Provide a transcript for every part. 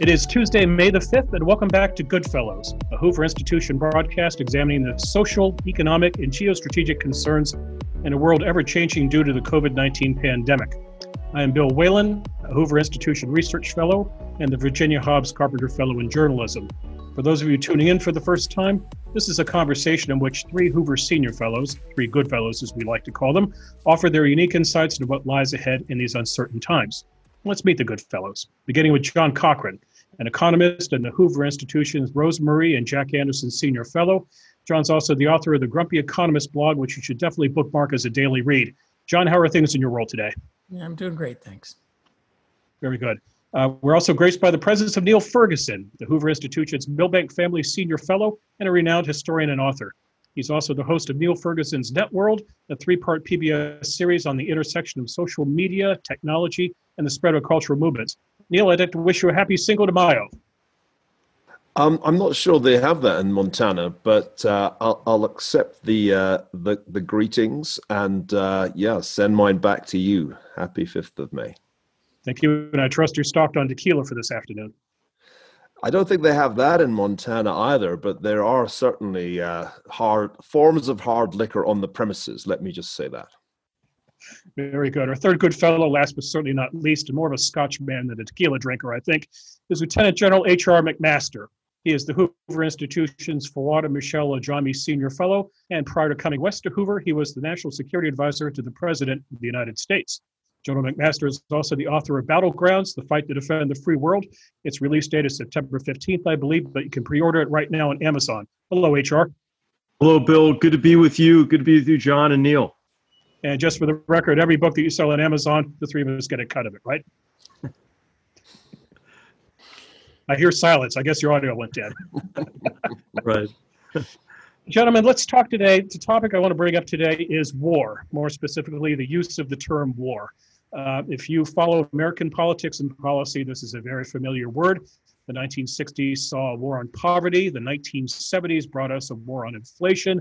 It is Tuesday, May the 5th, and welcome back to Goodfellows, a Hoover Institution broadcast examining the social, economic, and geostrategic concerns in a world ever changing due to the COVID 19 pandemic. I am Bill Whalen, a Hoover Institution Research Fellow and the Virginia Hobbs Carpenter Fellow in Journalism. For those of you tuning in for the first time, this is a conversation in which three Hoover Senior Fellows, three good fellows as we like to call them, offer their unique insights into what lies ahead in these uncertain times. Let's meet the good fellows, beginning with John Cochrane, an economist and the Hoover Institution's Rose Marie and Jack Anderson Senior Fellow. John's also the author of the Grumpy Economist blog, which you should definitely bookmark as a daily read. John, how are things in your world today? Yeah, I'm doing great, thanks. Very good. Uh, we're also graced by the presence of Niall Ferguson, the Hoover Institution's Milbank Family Senior Fellow and a renowned historian and author. He's also the host of Niall Ferguson's Networld, a three part PBS series on the intersection of social media, technology, and the spread of cultural movements. Niall, I'd like to wish you a happy Cinco de Mayo. Um, I'm not sure they have that in Montana, but uh, I'll, I'll, accept the, uh, the, the greetings and uh, yeah, send mine back to you. Happy fifth of May. Thank you, and I trust you're stocked on tequila for this afternoon. I don't think they have that in Montana either, but there are certainly uh, hard forms of hard liquor on the premises. Let me just say that. Very good. Our third good fellow, last but certainly not least, and more of a Scotch man than a tequila drinker, I think, is Lieutenant General H.R. McMaster. He is the Hoover Institution's Fouad Michelle Ajami Senior Fellow, and prior to coming west to Hoover, he was the National Security Advisor to the President of the United States. General McMaster is also the author of Battlegrounds, The Fight to Defend the Free World. Its release date is September 15th, I believe, but you can pre order it right now on Amazon. Hello, HR. Hello, Bill. Good to be with you. Good to be with you, John and Niall. And just for the record, every book that you sell on Amazon, the three of us get a cut of it, right? I hear silence. I guess your audio went dead. right. Gentlemen, let's talk today. The topic I want to bring up today is war, more specifically, the use of the term war. Uh, if you follow American politics and policy, this is a very familiar word. The 1960s saw a war on poverty. The 1970s brought us a war on inflation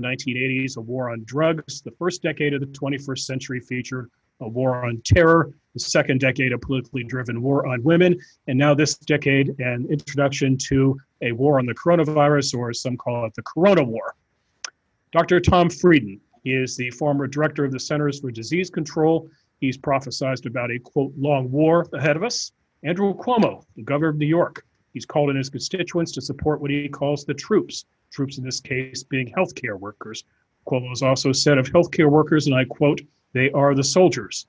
the 1980s, a war on drugs. The first decade of the 21st century featured a war on terror. The second decade, a politically driven war on women. And now this decade, an introduction to a war on the coronavirus, or as some call it the Corona War. Dr. Tom Frieden, he is the former director of the Centers for Disease Control. He's prophesized about a quote, long war ahead of us. Andrew Cuomo, the governor of New York, he's called in his constituents to support what he calls the troops troops in this case being healthcare workers. Cuomo has also said of healthcare workers, and I quote, they are the soldiers.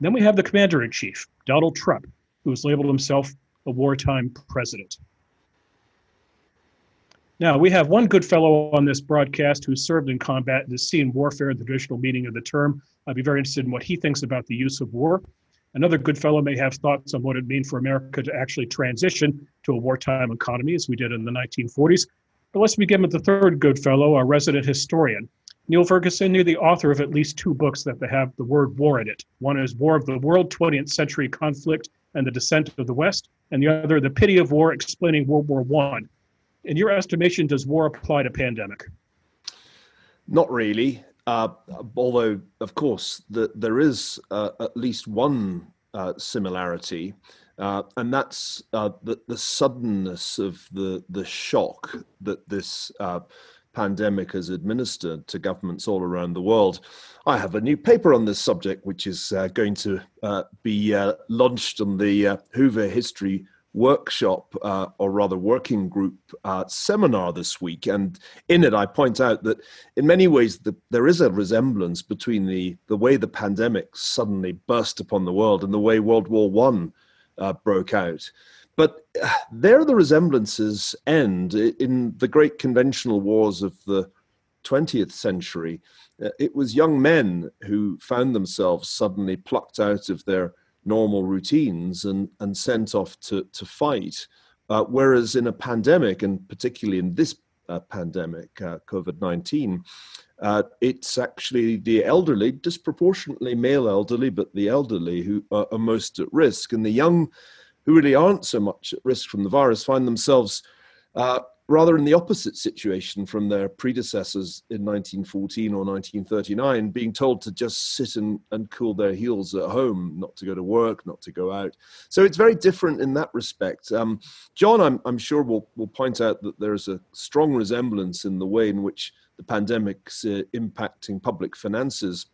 Then we have the commander in chief, Donald Trump, who has labeled himself a wartime president. Now, we have one good fellow on this broadcast who served in combat and has seen warfare in the traditional meaning of the term. I'd be very interested in what he thinks about the use of war. Another good fellow may have thoughts on what it means for America to actually transition to a wartime economy, as we did in the 1940s. But let's begin with the third good fellow, our resident historian. Niall Ferguson, you're the author of at least two books that have the word war in it. One is War of the World, 20th Century Conflict and the Descent of the West, and the other, The Pity of War, Explaining World War One. In your estimation, does war apply to pandemic? Not really. Uh, although, of course, the, there is uh, at least one uh, similarity, uh, and that's uh, the, the suddenness of the the shock that this uh, pandemic has administered to governments all around the world. I have a new paper on this subject, which is uh, going to uh, be uh, launched on the Hoover History workshop, uh, or rather working group uh, seminar this week. And in it, I point out that in many ways, the, there is a resemblance between the, the way the pandemic suddenly burst upon the world and the way World War One uh, broke out. But there the resemblances end in the great conventional wars of the 20th century. Uh, it was young men who found themselves suddenly plucked out of their normal routines and, and sent off to, to fight. Uh, whereas in a pandemic, and particularly in this uh, pandemic, uh, COVID 19, uh, it's actually the elderly, disproportionately male elderly, but the elderly who are, are, most at risk. And the young, who really aren't so much at risk from the virus, find themselves uh, rather in the opposite situation from their predecessors in 1914 or 1939, being told to just sit and, and cool their heels at home, not to go to work, not to go out. So it's very different in that respect. Um, John, I'm, I'm sure, will, will point out that there's a strong resemblance in the way in which the pandemic's uh, impacting public finances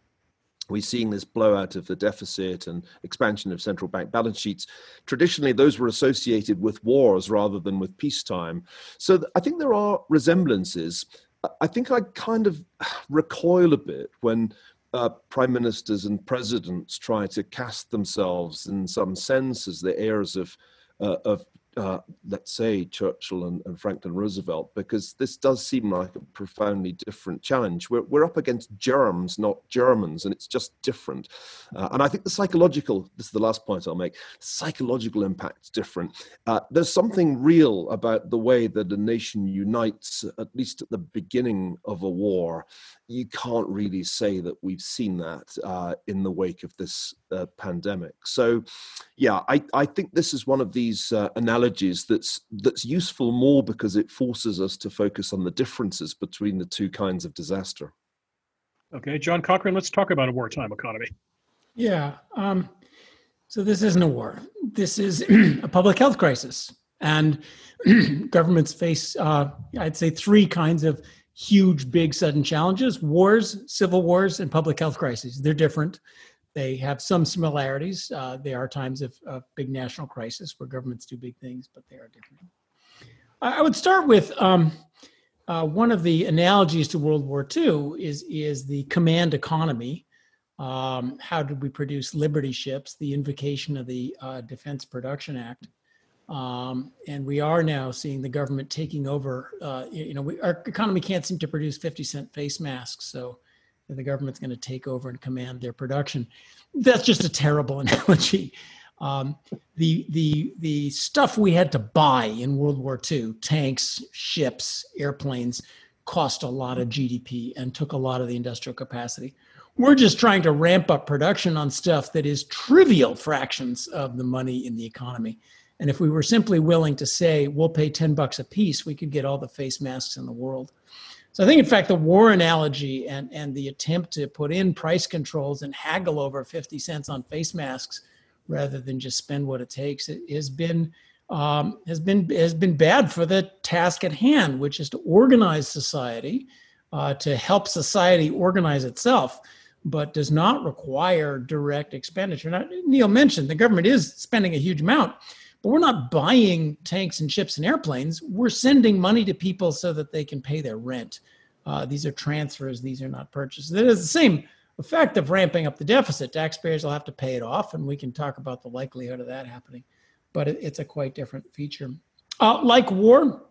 we're seeing this blowout of the deficit and expansion of central bank balance sheets. Traditionally, those were associated with wars rather than with peacetime. So I think there are resemblances. I think I kind of recoil a bit when uh, prime ministers and presidents try to cast themselves, in some sense, as the heirs of uh, of uh, let's say Churchill and, and, Franklin Roosevelt, because this does seem like a profoundly different challenge. We're, we're up against germs, not Germans, and it's just different. Uh, and I think the psychological, this is the last point I'll make, psychological impact is different. Uh, there's something real about the way that a nation unites, at least at the beginning of a war. You can't really say that we've seen that uh, in the wake of this uh, pandemic. So, yeah, I, I think this is one of these uh, analogies that's that's useful more because it forces us to focus on the differences between the two kinds of disaster. Okay, John Cochrane, let's talk about a wartime economy. Yeah. Um, so this isn't a war. This is a public health crisis, and governments face, uh, I'd say, three kinds of huge, big, sudden challenges: wars, civil wars, and public health crises. They're different. They have some similarities. Uh, there are times of, of, big national crisis where governments do big things, but they are different. I, I would start with um, uh, one of the analogies to World War II is, is the command economy. Um, how did we produce Liberty ships? The invocation of the uh, Defense Production Act. Um, and we are now seeing the government taking over. Uh, you know, we, our economy can't seem to produce 50 cent face masks. So the government's going to take over and command their production. That's just a terrible analogy. Um, the the the stuff we had to buy in World War II, tanks, ships, airplanes, cost a lot of GDP and took a lot of the industrial capacity. We're just trying to ramp up production on stuff that is trivial fractions of the money in the economy. And if we were simply willing to say we'll pay 10 bucks a piece, we could get all the face masks in the world. So I think, in fact, the war analogy and, and the attempt to put in price controls and haggle over 50 cents on face masks rather than just spend what it takes it has been um, has been has been bad for the task at hand, which is to organize society, uh, to help society organize itself, but does not require direct expenditure. Now, Niall mentioned the government is spending a huge amount, but we're not buying tanks and ships and airplanes. We're sending money to people so that they can pay their rent. Uh, these are transfers, these are not purchases. It is the same effect of ramping up the deficit. Taxpayers will have to pay it off, and we can talk about the likelihood of that happening. But it, it's a quite different feature. Uh, like war,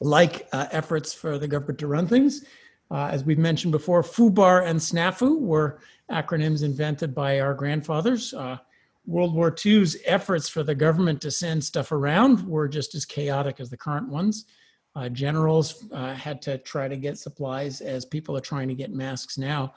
like uh, efforts for the government to run things, uh, as we've mentioned before, FUBAR and SNAFU were acronyms invented by our grandfathers. Uh, World War II's efforts for the government to send stuff around were just as chaotic as the current ones. Uh, generals uh, had to try to get supplies as people are trying to get masks now.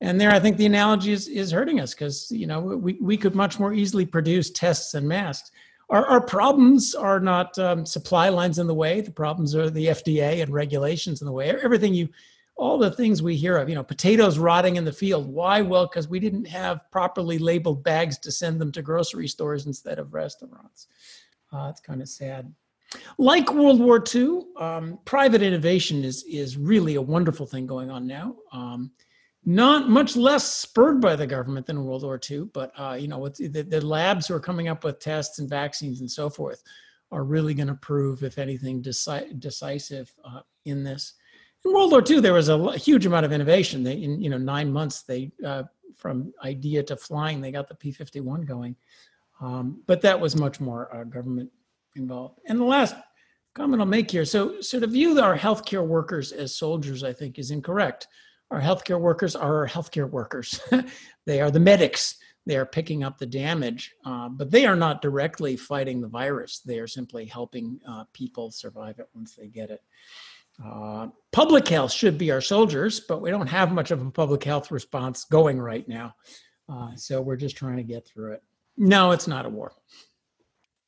And there, I think the analogy is, is hurting us because, you know, we, we could much more easily produce tests and masks. Our, our problems are not um, supply lines in the way. The problems are the FDA and regulations in the way. Everything you all the things we hear of, you know, potatoes rotting in the field. Why? Well, because we didn't have properly labeled bags to send them to grocery stores instead of restaurants. Uh, it's kind of sad. Like World War II, um, private innovation is is really a wonderful thing going on now. Um, not much less spurred by the government than World War II, but uh, you know, the, the labs who are coming up with tests and vaccines and so forth are really going to prove, if anything, deci- decisive uh, in this in World War II, there was a huge amount of innovation. They, in you know nine months, they uh, from idea to flying, they got the P-51 going. Um, but that was much more uh, government involved. And the last comment I'll make here: so, so to view our healthcare workers as soldiers, I think, is incorrect. Our healthcare workers are our healthcare workers. they are the medics. They are picking up the damage, uh, but they are not directly fighting the virus. They are simply helping uh, people survive it once they get it. Uh, public health should be our soldiers, but we don't have much of a public health response going right now. Uh, so we're just trying to get through it. No, it's not a war.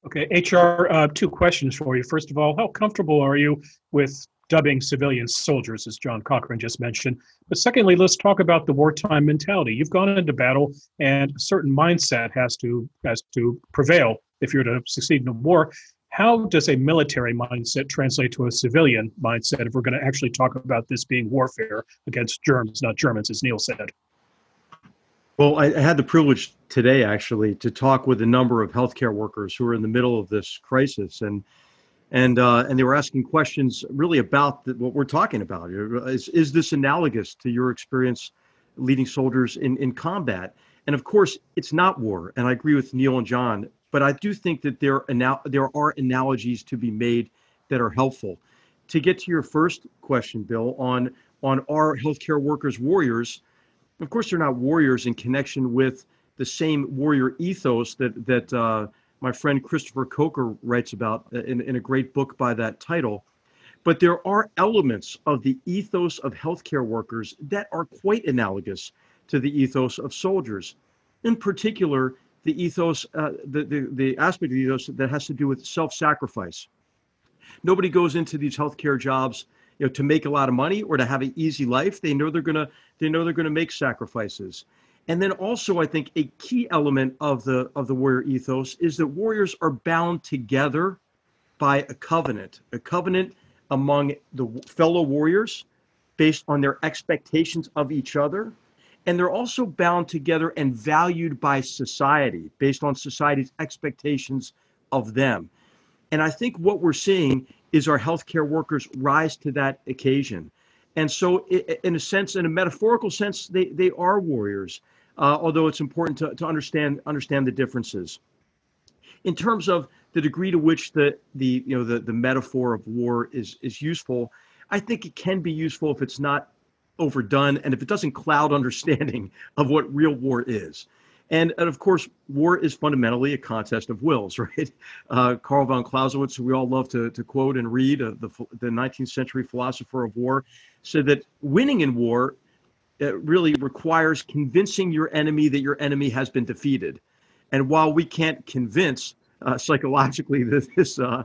Okay, HR, uh, two questions for you. First of all, how comfortable are you with dubbing civilian soldiers, as John Cochrane just mentioned? But secondly, let's talk about the wartime mentality. You've gone into battle, and a certain mindset has to has to prevail if you're to succeed in a war. How does a military mindset translate to a civilian mindset if we're going to actually talk about this being warfare against germs, not Germans, as Niall said? Well, I, I, had the privilege today actually to talk with a number of healthcare workers who are in the middle of this crisis, and and uh, and they were asking questions really about the, what we're talking about. Is is this analogous to your experience leading soldiers in in combat? And of course, it's not war. And I agree with Niall and John, but I do think that there there are analogies to be made that are helpful. To get to your first question, Bill, on on our healthcare workers warriors of course, they're not warriors in connection with the same warrior ethos that that uh, my friend Christopher Coker writes about in, in a great book by that title. But there are elements of the ethos of healthcare workers that are quite analogous to the ethos of soldiers. In particular, the ethos, uh, the, the, the aspect of the ethos that has to do with self sacrifice. Nobody goes into these healthcare jobs you know to make a lot of money or to have an easy life. They know they're to they know they're to make sacrifices. And then also i think a key element of the of the warrior ethos is that warriors are bound together by a covenant a covenant among the fellow warriors based on their expectations of each other and they're also bound together and valued by society based on society's expectations of them and i think what we're seeing is our healthcare workers rise to that occasion. And so, in a sense, in a metaphorical sense, they, they are warriors, uh, although it's important to, to understand understand the differences. In terms of the degree to which the, the you know the, the metaphor of war is is useful, I think it can be useful if it's not overdone and if it doesn't cloud understanding of what real war is. And, and of course, war is fundamentally a contest of wills, right? Uh, Karl von Clausewitz, who we all love to, to quote and read, uh, the, the 19th century philosopher of war, said that winning in war uh, really requires convincing your enemy that your enemy has been defeated. And while we can't convince uh, psychologically that this uh,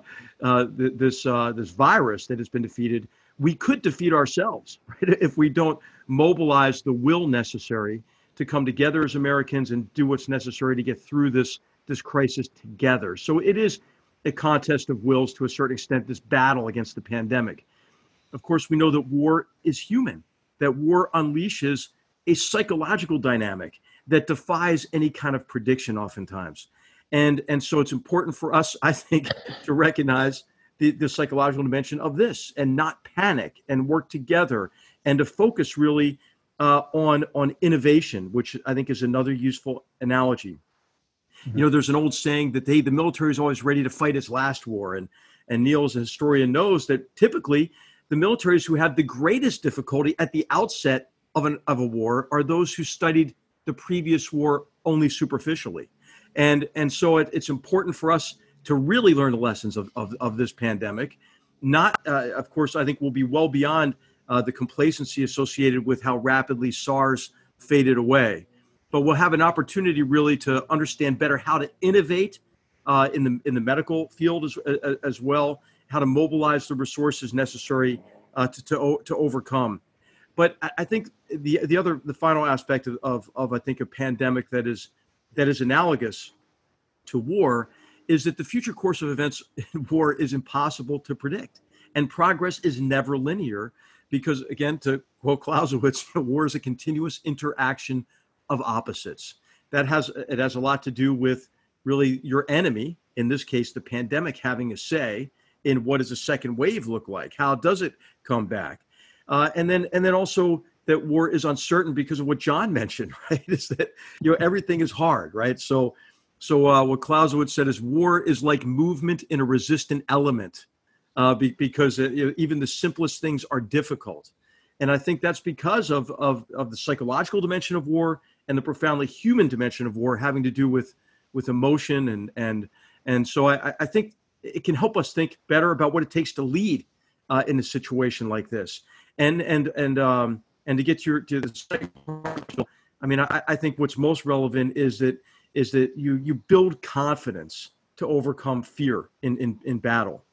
this this virus that has been defeated, we could defeat ourselves right? if we don't mobilize the will necessary to come together as Americans and do what's necessary to get through this this crisis together. So it is a contest of wills to a certain extent, this battle against the pandemic. Of course, we know that war is human, that war unleashes a psychological dynamic that defies any kind of prediction oftentimes. And, and so it's important for us, I think, to recognize the, the psychological dimension of this and not panic and work together and to focus really uh, on on innovation, which I think is another useful analogy. Mm-hmm. You know, there's an old saying that they the military is always ready to fight its last war, and and Niall, as a historian, knows that typically the militaries who have the greatest difficulty at the outset of an of a war are those who studied the previous war only superficially, and and so it, it's important for us to really learn the lessons of of, of this pandemic. Not, uh, of course, I think we'll be well beyond uh, the complacency associated with how rapidly SARS faded away. But we'll have an opportunity really to understand better how to innovate uh, in the in the medical field as as well, how to mobilize the resources necessary uh, to, to to overcome. But I think the the other the final aspect of, of, of I think a pandemic that is that is analogous to war is that the future course of events in war is impossible to predict, and progress is never linear because again, to quote Clausewitz, war is a continuous interaction of opposites. That has it has a lot to do with really your enemy, in this case, the pandemic, having a say in what does a second wave look like? How does it come back? Uh, and then and then also that war is uncertain because of what John mentioned, right? Is that you know everything is hard, right? So so uh, what Clausewitz said is war is like movement in a resistant element uh, be, because uh, you know, even the simplest things are difficult. And I think that's because of, of, of the psychological dimension of war and the profoundly human dimension of war having to do with, with emotion. And, and, and so I, I think it can help us think better about what it takes to lead uh, in a situation like this. And, and, and, um, and to get to, your, to the second I mean, I, I think what's most relevant is that, is that you, you build confidence to overcome fear in, in, in battle.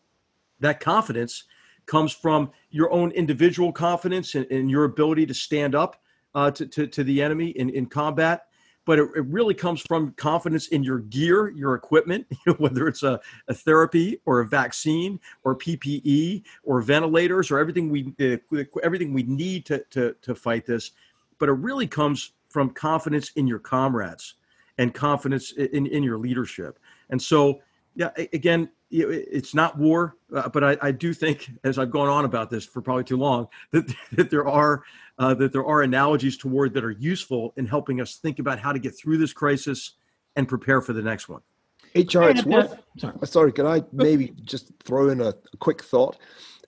That confidence comes from your own individual confidence and, and your ability to stand up uh, to, to, to the enemy in, in combat but it, it, really comes from confidence in your gear, your equipment, whether it's a, a, therapy or a vaccine or PPE or ventilators or everything we uh, everything we need to, to, to fight this. But it really comes from confidence in your comrades and confidence in, in your leadership. And so, yeah, again, it's not war, uh, but I, I, do think, as I've gone on about this for probably too long, that, that there are uh, that there are analogies toward that are useful in helping us think about how to get through this crisis and prepare for the next one. HR, it's worth, sorry. Uh, sorry, can I maybe just throw in a, a, quick thought?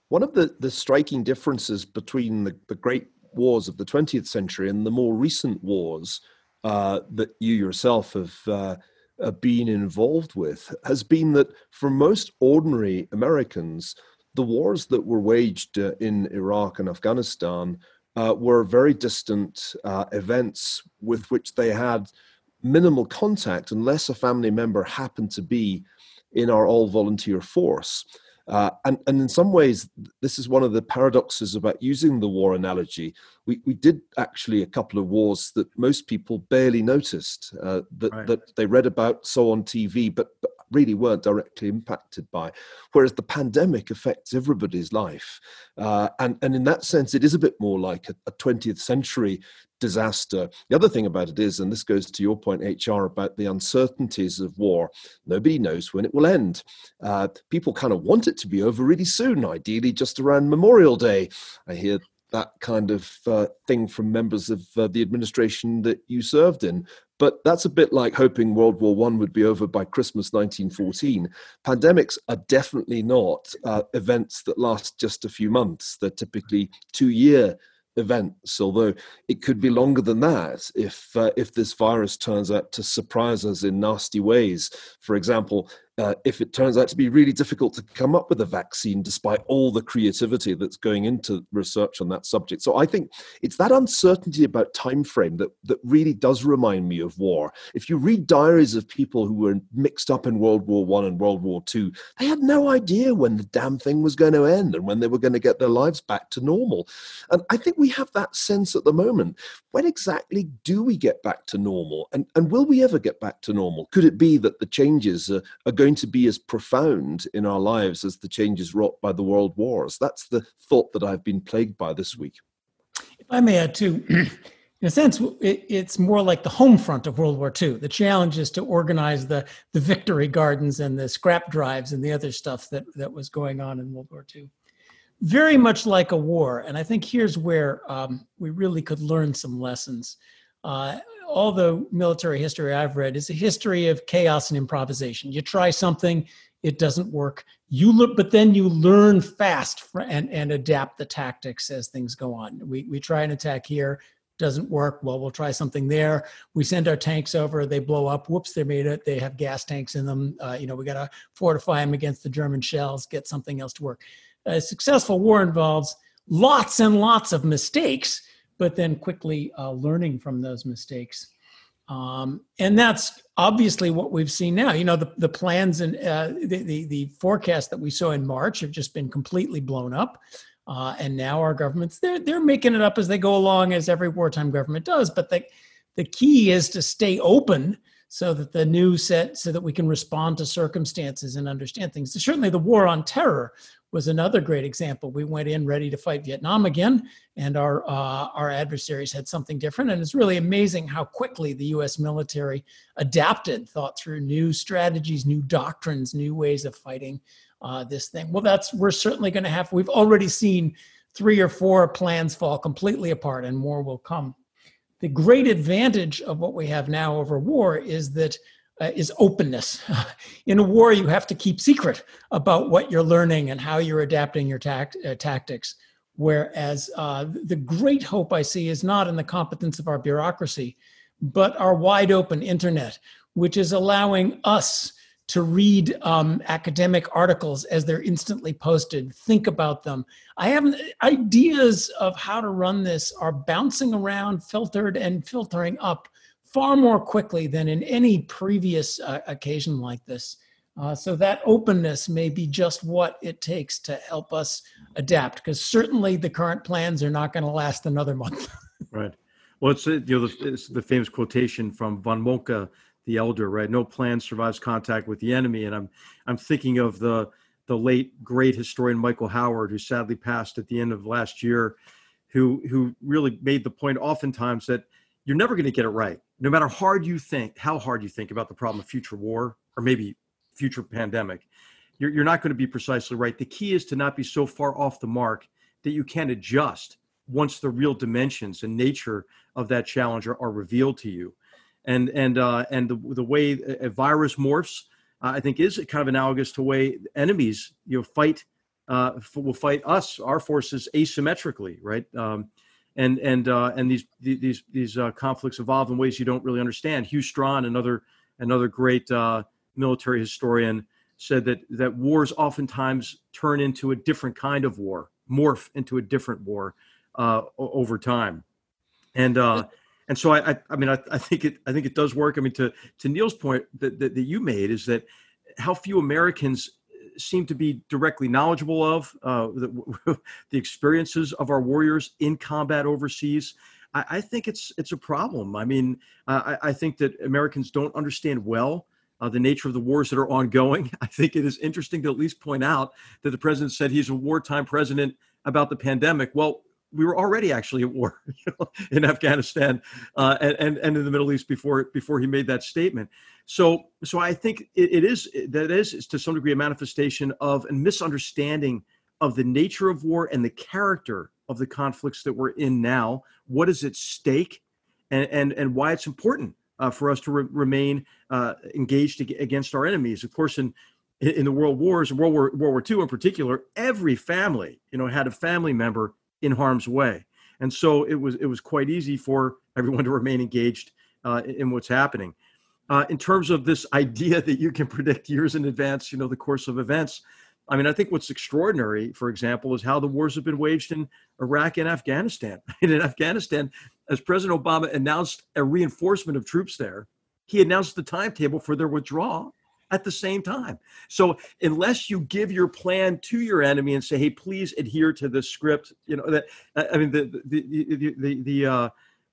One of the, the striking differences between the, the great wars of the 20th century and the more recent wars uh, that you yourself have uh, uh, been involved with has been that for most ordinary Americans, the wars that were waged uh, in Iraq and Afghanistan uh, were very distant uh, events with which they had minimal contact unless a family member happened to be in our all volunteer force. Uh, and, and in some ways, this is one of the paradoxes about using the war analogy. We, we did actually a couple of wars that most people barely noticed, uh, that, right. that they read about, so on TV, but, but really weren't directly impacted by. Whereas the pandemic affects everybody's life. Uh, and, and in that sense, it is a bit more like a, a 20th century disaster. The other thing about it is, and this goes to your point, HR, about the uncertainties of war, nobody knows when it will end. Uh, people kind of want it to be over really soon, ideally just around Memorial Day. I hear that kind of uh, thing from members of uh, the administration that you served in. But that's a bit like hoping World War One would be over by Christmas 1914. Pandemics are definitely not uh, events that last just a few months. They're typically two-year events, although it could be longer than that if uh, if this virus turns out to surprise us in nasty ways. For example, uh, if it turns out to be really difficult to come up with a vaccine despite all the creativity that's going into research on that subject. So I think it's that uncertainty about time frame that, that really does remind me of war. If you read diaries of people who were mixed up in World War One and World War Two, they had no idea when the damn thing was going to end and when they were going to get their lives back to normal. And I think we have that sense at the moment. When exactly do we get back to normal? And, and will we ever get back to normal? Could it be that the changes are, are going going to be as profound in our lives as the changes wrought by the world wars. That's the thought that I've been plagued by this week. If I may add, too, in a sense, it's more like the home front of World War II. The challenge is to organize the, the victory gardens and the scrap drives and the other stuff that, that was going on in World War II. Very much like a war. And I think here's where um, we really could learn some lessons. Uh, all the military history I've read is a history of chaos and improvisation. You try something, it doesn't work. You look, but then you learn fast for, and and adapt the tactics as things go on. We we try an attack here, doesn't work. Well, we'll try something there. We send our tanks over, they blow up. Whoops, they made it. They have gas tanks in them. Uh, you know, we got to fortify them against the German shells. Get something else to work. A successful war involves lots and lots of mistakes but then quickly uh, learning from those mistakes. Um, and that's obviously what we've seen now. You know, the, the plans and uh, the, the, the forecast that we saw in March have just been completely blown up. Uh, and now our governments, they're, they're making it up as they go along, as every wartime government does. But the, the key is to stay open so that the new set, so that we can respond to circumstances and understand things. Certainly, the war on terror was another great example. We went in ready to fight Vietnam again, and our uh, our adversaries had something different. And it's really amazing how quickly the U.S. military adapted, thought through new strategies, new doctrines, new ways of fighting uh, this thing. Well, that's we're certainly going to have. We've already seen three or four plans fall completely apart, and more will come. The great advantage of what we have now over war is that uh, is openness. In a war, you have to keep secret about what you're learning and how you're adapting your tact- uh, tactics. Whereas uh, the great hope I see is not in the competence of our bureaucracy, but our wide open internet, which is allowing us to read um, academic articles as they're instantly posted, think about them. I have ideas of how to run this are bouncing around, filtered, and filtering up far more quickly than in any previous uh, occasion like this. Uh, so that openness may be just what it takes to help us adapt, because certainly the current plans are not going to last another month. right. Well, it's you know the, it's the famous quotation from von Moltke the elder, right? No plan survives contact with the enemy, and I'm I'm thinking of the the late great historian Michael Howard, who sadly passed at the end of last year, who who really made the point oftentimes that you're never going to get it right, no matter hard you think, how hard you think about the problem of future war or maybe future pandemic. You're, you're not going to be precisely right. The key is to not be so far off the mark that you can't adjust once the real dimensions and nature of that challenge are, are revealed to you. And and uh, and the the way a virus morphs, uh, I think, is kind of analogous to way enemies you know fight uh, will fight us, our forces, asymmetrically, right? Um, and and uh, and these these these uh, conflicts evolve in ways you don't really understand. Hew Strachan, another another great uh, military historian, said that that wars oftentimes turn into a different kind of war, morph into a different war uh, over time, and uh, and so I, I, I mean I, I, think it I think it does work. I mean to to Niall's point that, that, that you made is that how few Americans seem to be directly knowledgeable of uh, the, the experiences of our warriors in combat overseas. I, I think it's it's a problem. I mean, I, I think that Americans don't understand well uh, the nature of the wars that are ongoing. I think it is interesting to at least point out that the president said he's a wartime president about the pandemic. Well, we were already actually at war you know, in Afghanistan uh, and, and in the Middle East before before he made that statement. So so I think it, it is that is, to some degree a manifestation of a misunderstanding of the nature of war and the character of the conflicts that we're in now. What is at stake, and and and why it's important uh, for us to re- remain uh, engaged against our enemies. Of course, in in the world wars, World War World War II in particular, every family you know had a family member in harm's way. And so it was it was quite easy for everyone to remain engaged uh, in what's happening. Uh, in terms of this idea that you can predict years in advance, you know, the course of events. I mean, I think what's extraordinary, for example, is how the wars have been waged in Iraq and Afghanistan. And in Afghanistan, as President Obama announced a reinforcement of troops there, he announced the timetable for their withdrawal at the same time. So unless you give your plan to your enemy and say, "Hey, please adhere to the script," you know that I mean the the the the, the uh,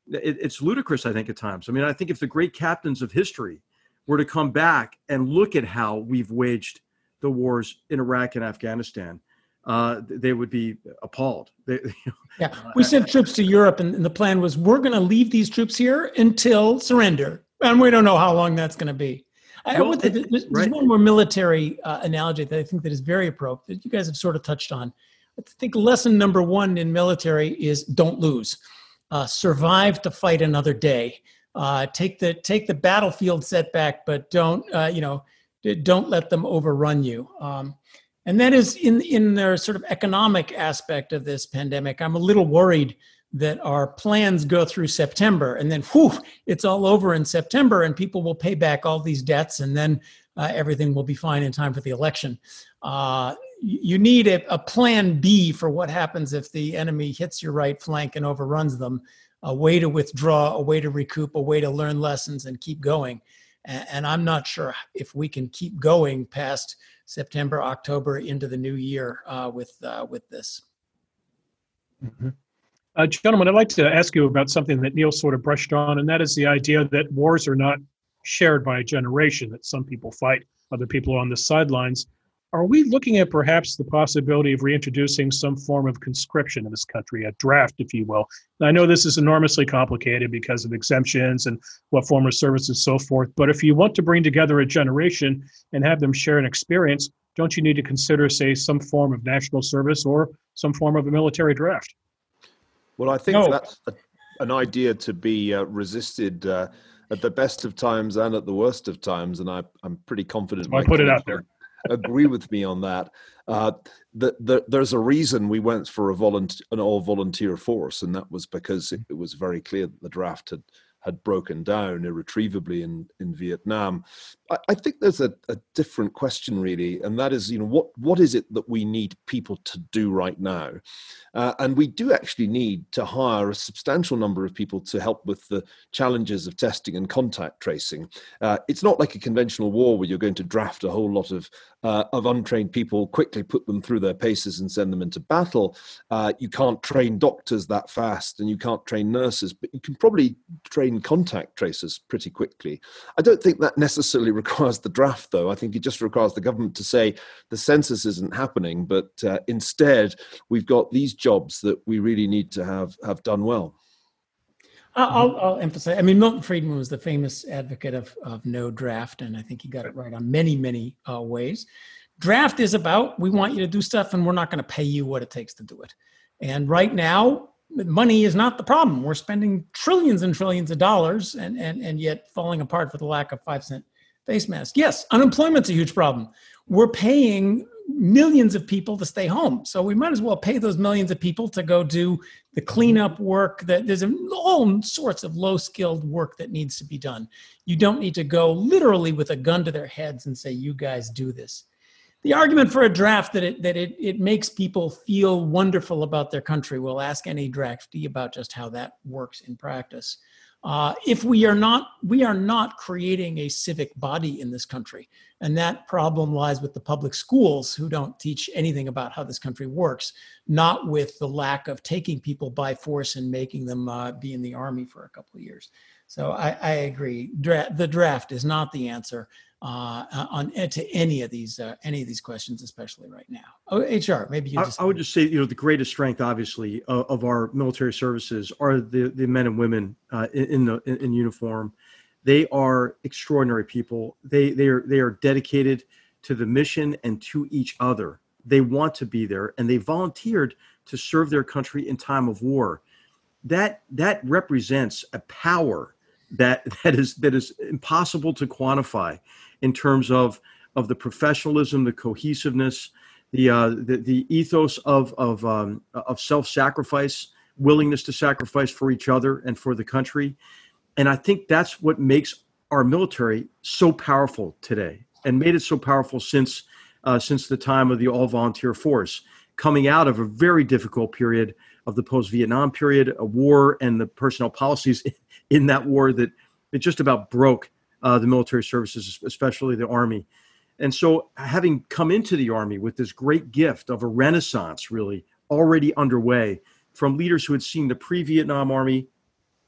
it, it's ludicrous. I think at times. I mean, I think if the great captains of history were to come back and look at how we've waged the wars in Iraq and Afghanistan, uh, they would be appalled. They, you know, yeah, we sent troops to Europe, and, and the plan was we're going to leave these troops here until surrender, and we don't know how long that's going to be. I, well, there's, there's right. one more military uh, analogy that I think that is very appropriate that you guys have sort of touched on. I think lesson number one in military is don't lose, uh, survive to fight another day. Uh, take the take the battlefield setback, but don't uh, you know don't let them overrun you. Um, and that is in in their sort of economic aspect of this pandemic. I'm a little worried that our plans go through September and then whew, it's all over in September and people will pay back all these debts and then uh, everything will be fine in time for the election. Uh, you need a, a, plan B for what happens if the enemy hits your right flank and overruns them, a way to withdraw, a way to recoup, a way to learn lessons and keep going. And, and I'm not sure if we can keep going past September, October into the new year uh, with uh, with this. Mm-hmm. Uh, gentlemen, I'd like to ask you about something that Niall sort of brushed on, and that is the idea that wars are not shared by a generation, that some people fight, other people are on the sidelines. Are we looking at perhaps the possibility of reintroducing some form of conscription in this country, a draft, if you will? I know this is enormously complicated because of exemptions and what form of service and so forth, but if you want to bring together a generation and have them share an experience, don't you need to consider, say, some form of national service or some form of a military draft? Well, I think no. that's a, an idea to be uh, resisted uh, at the best of times and at the worst of times, and I, am pretty confident. I put it out there. agree with me on that. Uh, the, the, there's a reason we went for a volunteer, an all volunteer force, and that was because it, it was very clear that the draft had had broken down irretrievably in, in Vietnam. I, think there's a, a, different question really, and that is, you know, what what is it that we need people to do right now? Uh, and we do actually need to hire a substantial number of people to help with the challenges of testing and contact tracing. Uh, it's not like a conventional war where you're going to draft a whole lot of uh, of untrained people, quickly put them through their paces and send them into battle. Uh, you can't train doctors that fast, and you can't train nurses, but you can probably train contact tracers pretty quickly. I don't think that necessarily requires the draft, though. I think it just requires the government to say the census isn't happening, but uh, instead we've got these jobs that we really need to have have done well. I'll, I'll, emphasize. I mean, Milton Friedman was the famous advocate of, of no draft, and I think he got it right on many, many uh, ways. Draft is about we want you to do stuff, and we're not going to pay you what it takes to do it. And right now, money is not the problem. We're spending trillions and trillions of dollars, and and and yet falling apart for the lack of five cent face masks. Yes, unemployment's a huge problem. We're paying millions of people to stay home. So we might as well pay those millions of people to go do the cleanup work that there's all sorts of low skilled work that needs to be done. You don't need to go literally with a gun to their heads and say, you guys do this. The argument for a draft that it that it, it makes people feel wonderful about their country. We'll ask any draftee about just how that works in practice. Uh, if we are not we are not creating a civic body in this country and that problem lies with the public schools who don't teach anything about how this country works not with the lack of taking people by force and making them uh, be in the army for a couple of years. So i, I agree. Dra- the draft is not the answer uh, on to any of these uh, any of these questions, especially right now. Oh, HR, maybe you. Just I, I would just say, you know, the greatest strength, obviously, uh, of our military services are the the men and women uh, in, in, the in, in, uniform. They are extraordinary people. They they are they are dedicated to the mission and to each other. They want to be there, and they volunteered to serve their country in time of war. That that represents a power that that is that is impossible to quantify in terms of of the professionalism, the cohesiveness, the uh, the, the ethos of of um, of self sacrifice, willingness to sacrifice for each other and for the country, and I think that's what makes our military so powerful today, and made it so powerful since uh, since the time of the all volunteer force, coming out of a very difficult period of the post Vietnam period, a war, and the personnel policies in that war that it just about broke uh, the military services, especially the Army. And so, having come into the Army with this great gift of a renaissance, really already underway from leaders who had seen the pre Vietnam Army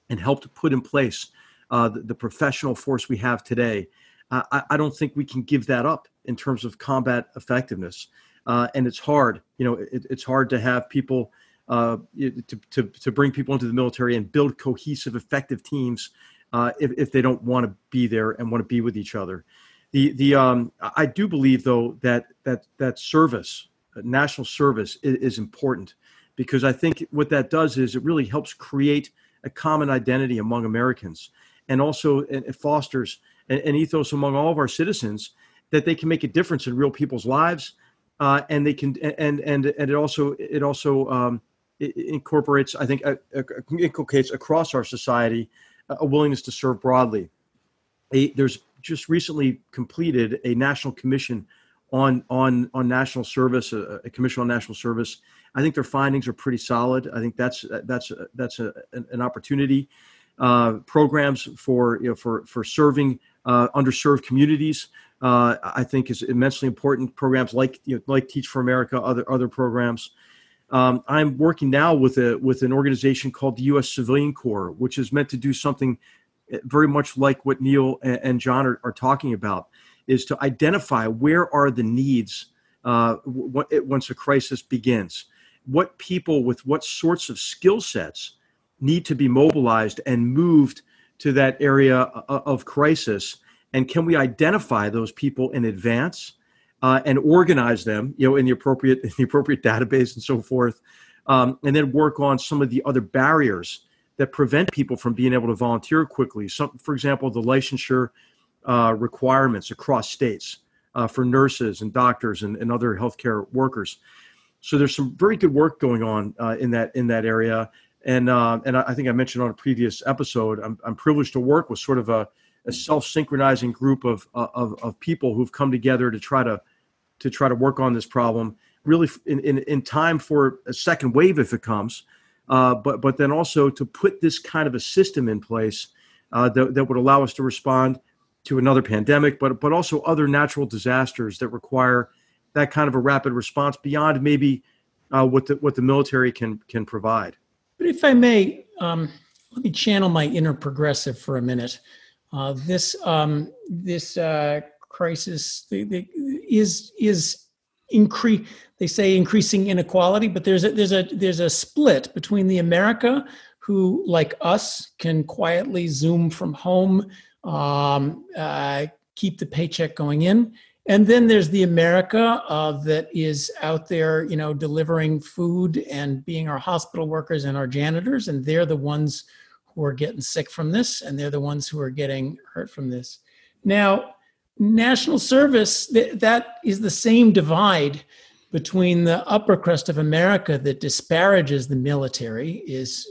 and helped put in place uh, the, the, professional force we have today, I, I, don't think we can give that up in terms of combat effectiveness. Uh, and it's hard, you know, it, it's hard to have people. Uh, to, to, to bring people into the military and build cohesive, effective teams uh, if, if they don't want to be there and want to be with each other. The the um, I do believe though that that that service, uh, national service, is, is, important because I think what that does is it really helps create a common identity among Americans, and also it fosters an, ethos among all of our citizens that they can make a difference in real people's lives, uh, and they can and and and it also it also um, it incorporates I think uh inculcates across our society a willingness to serve broadly. A, there's just recently completed a national commission on on on national service, a, a, commission on national service. I think their findings are pretty solid. I think that's that's that's a, an opportunity. Uh, programs for you know for for serving uh, underserved communities. Uh, I think is immensely important. Programs like you know, like Teach for America, other other programs. Um, I'm working now with a with an organization called the U.S. Civilian Corps, which is meant to do something eh, very much like what Niall and John are, are talking about, is to identify where are the needs uh, once a crisis begins, what people with what sorts of skill sets need to be mobilized and moved to that area of crisis, and can we identify those people in advance? Uh, and organize them, you know, in the appropriate in the appropriate database and so forth, um, and then work on some of the other barriers that prevent people from being able to volunteer quickly. Some, for example, the licensure uh, requirements across states uh, for nurses and doctors and, and, other healthcare workers. So there's some very good work going on uh, in that in that area. and uh, and I think I mentioned on a previous episode, I'm, I'm privileged to work with sort of a, a self-synchronizing group of, of of people who've come together to try to to try to work on this problem, really in in, in time for a second wave if it comes, uh, but but then also to put this kind of a system in place uh, that that would allow us to respond to another pandemic, but but also other natural disasters that require that kind of a rapid response beyond maybe uh, what the what the military can can provide. But if I may, um, let me channel my inner progressive for a minute. Uh, this um, this uh, crisis is is increase. They say increasing inequality, but there's a there's a there's a split between the America who, like us, can quietly zoom from home, um, uh, keep the paycheck going in, and then there's the America uh, that is out there, you know, delivering food and being our hospital workers and our janitors, and they're the ones who are getting sick from this, and they're the ones who are getting hurt from this. Now, national service th- that is the same divide between the upper crust of America that disparages the military is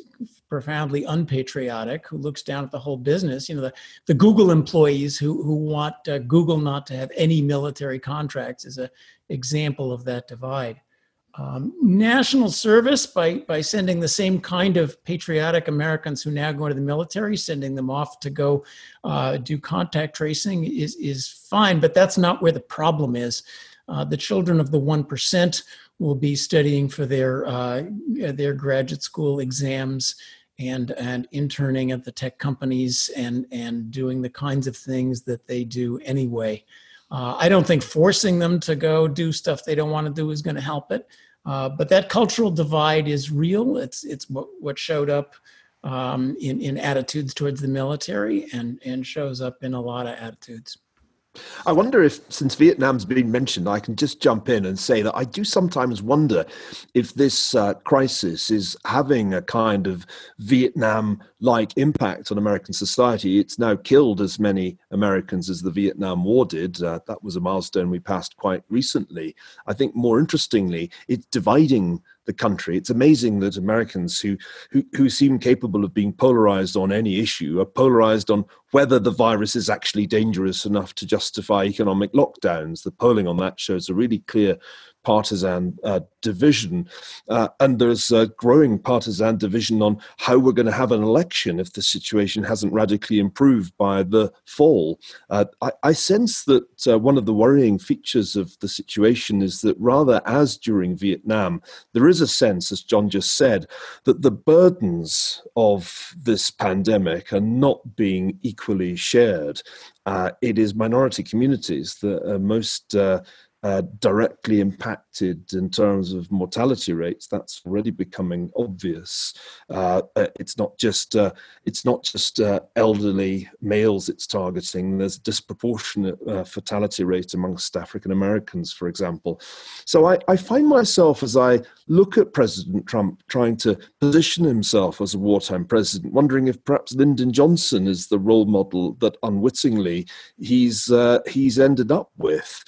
profoundly unpatriotic who looks down at the whole business. You know the, the google employees who, who want uh, google not to have any military contracts is an example of that divide um, national service by, by sending the same kind of patriotic americans who now go into the military sending them off to go uh, do contact tracing is, is fine but that's not where the problem is uh, the children of the 1% will be studying for their uh, their graduate school exams and and interning at the tech companies and and doing the kinds of things that they do anyway. Uh, I don't think forcing them to go do stuff they don't want to do is going to help it. Uh, but that cultural divide is real. It's it's what, what showed up um, in in attitudes towards the military and and shows up in a lot of attitudes. I wonder if, since Vietnam's been mentioned, I can just jump in and say that I do sometimes wonder if this uh, crisis is having a kind of Vietnam like impact on American society. It's now killed as many Americans as the Vietnam War did. Uh, that was a milestone we passed quite recently. I think more interestingly, it's dividing the country. It's amazing that Americans who, who, who seem capable of being polarized on any issue are polarized on whether the virus is actually dangerous enough to justify economic lockdowns. The polling on that shows a really clear partisan uh, division. Uh, and there's a growing partisan division on how we're going to have an election if the situation hasn't radically improved by the fall. Uh, I, I, sense that uh, one of the worrying features of the situation is that rather as during Vietnam, there is a sense, as John just said, that the burdens of this pandemic are not being equally shared. Uh, it is minority communities that are most uh, directly impacted in terms of mortality rates. That's already becoming obvious. Uh, uh, it's not just uh, it's not just uh, elderly males it's targeting. There's a disproportionate uh, fatality rate amongst African Americans, for example. So I, I, find myself as I look at President Trump trying to position himself as a wartime president, wondering if perhaps Lyndon Johnson is the role model that unwittingly he's he's ended up with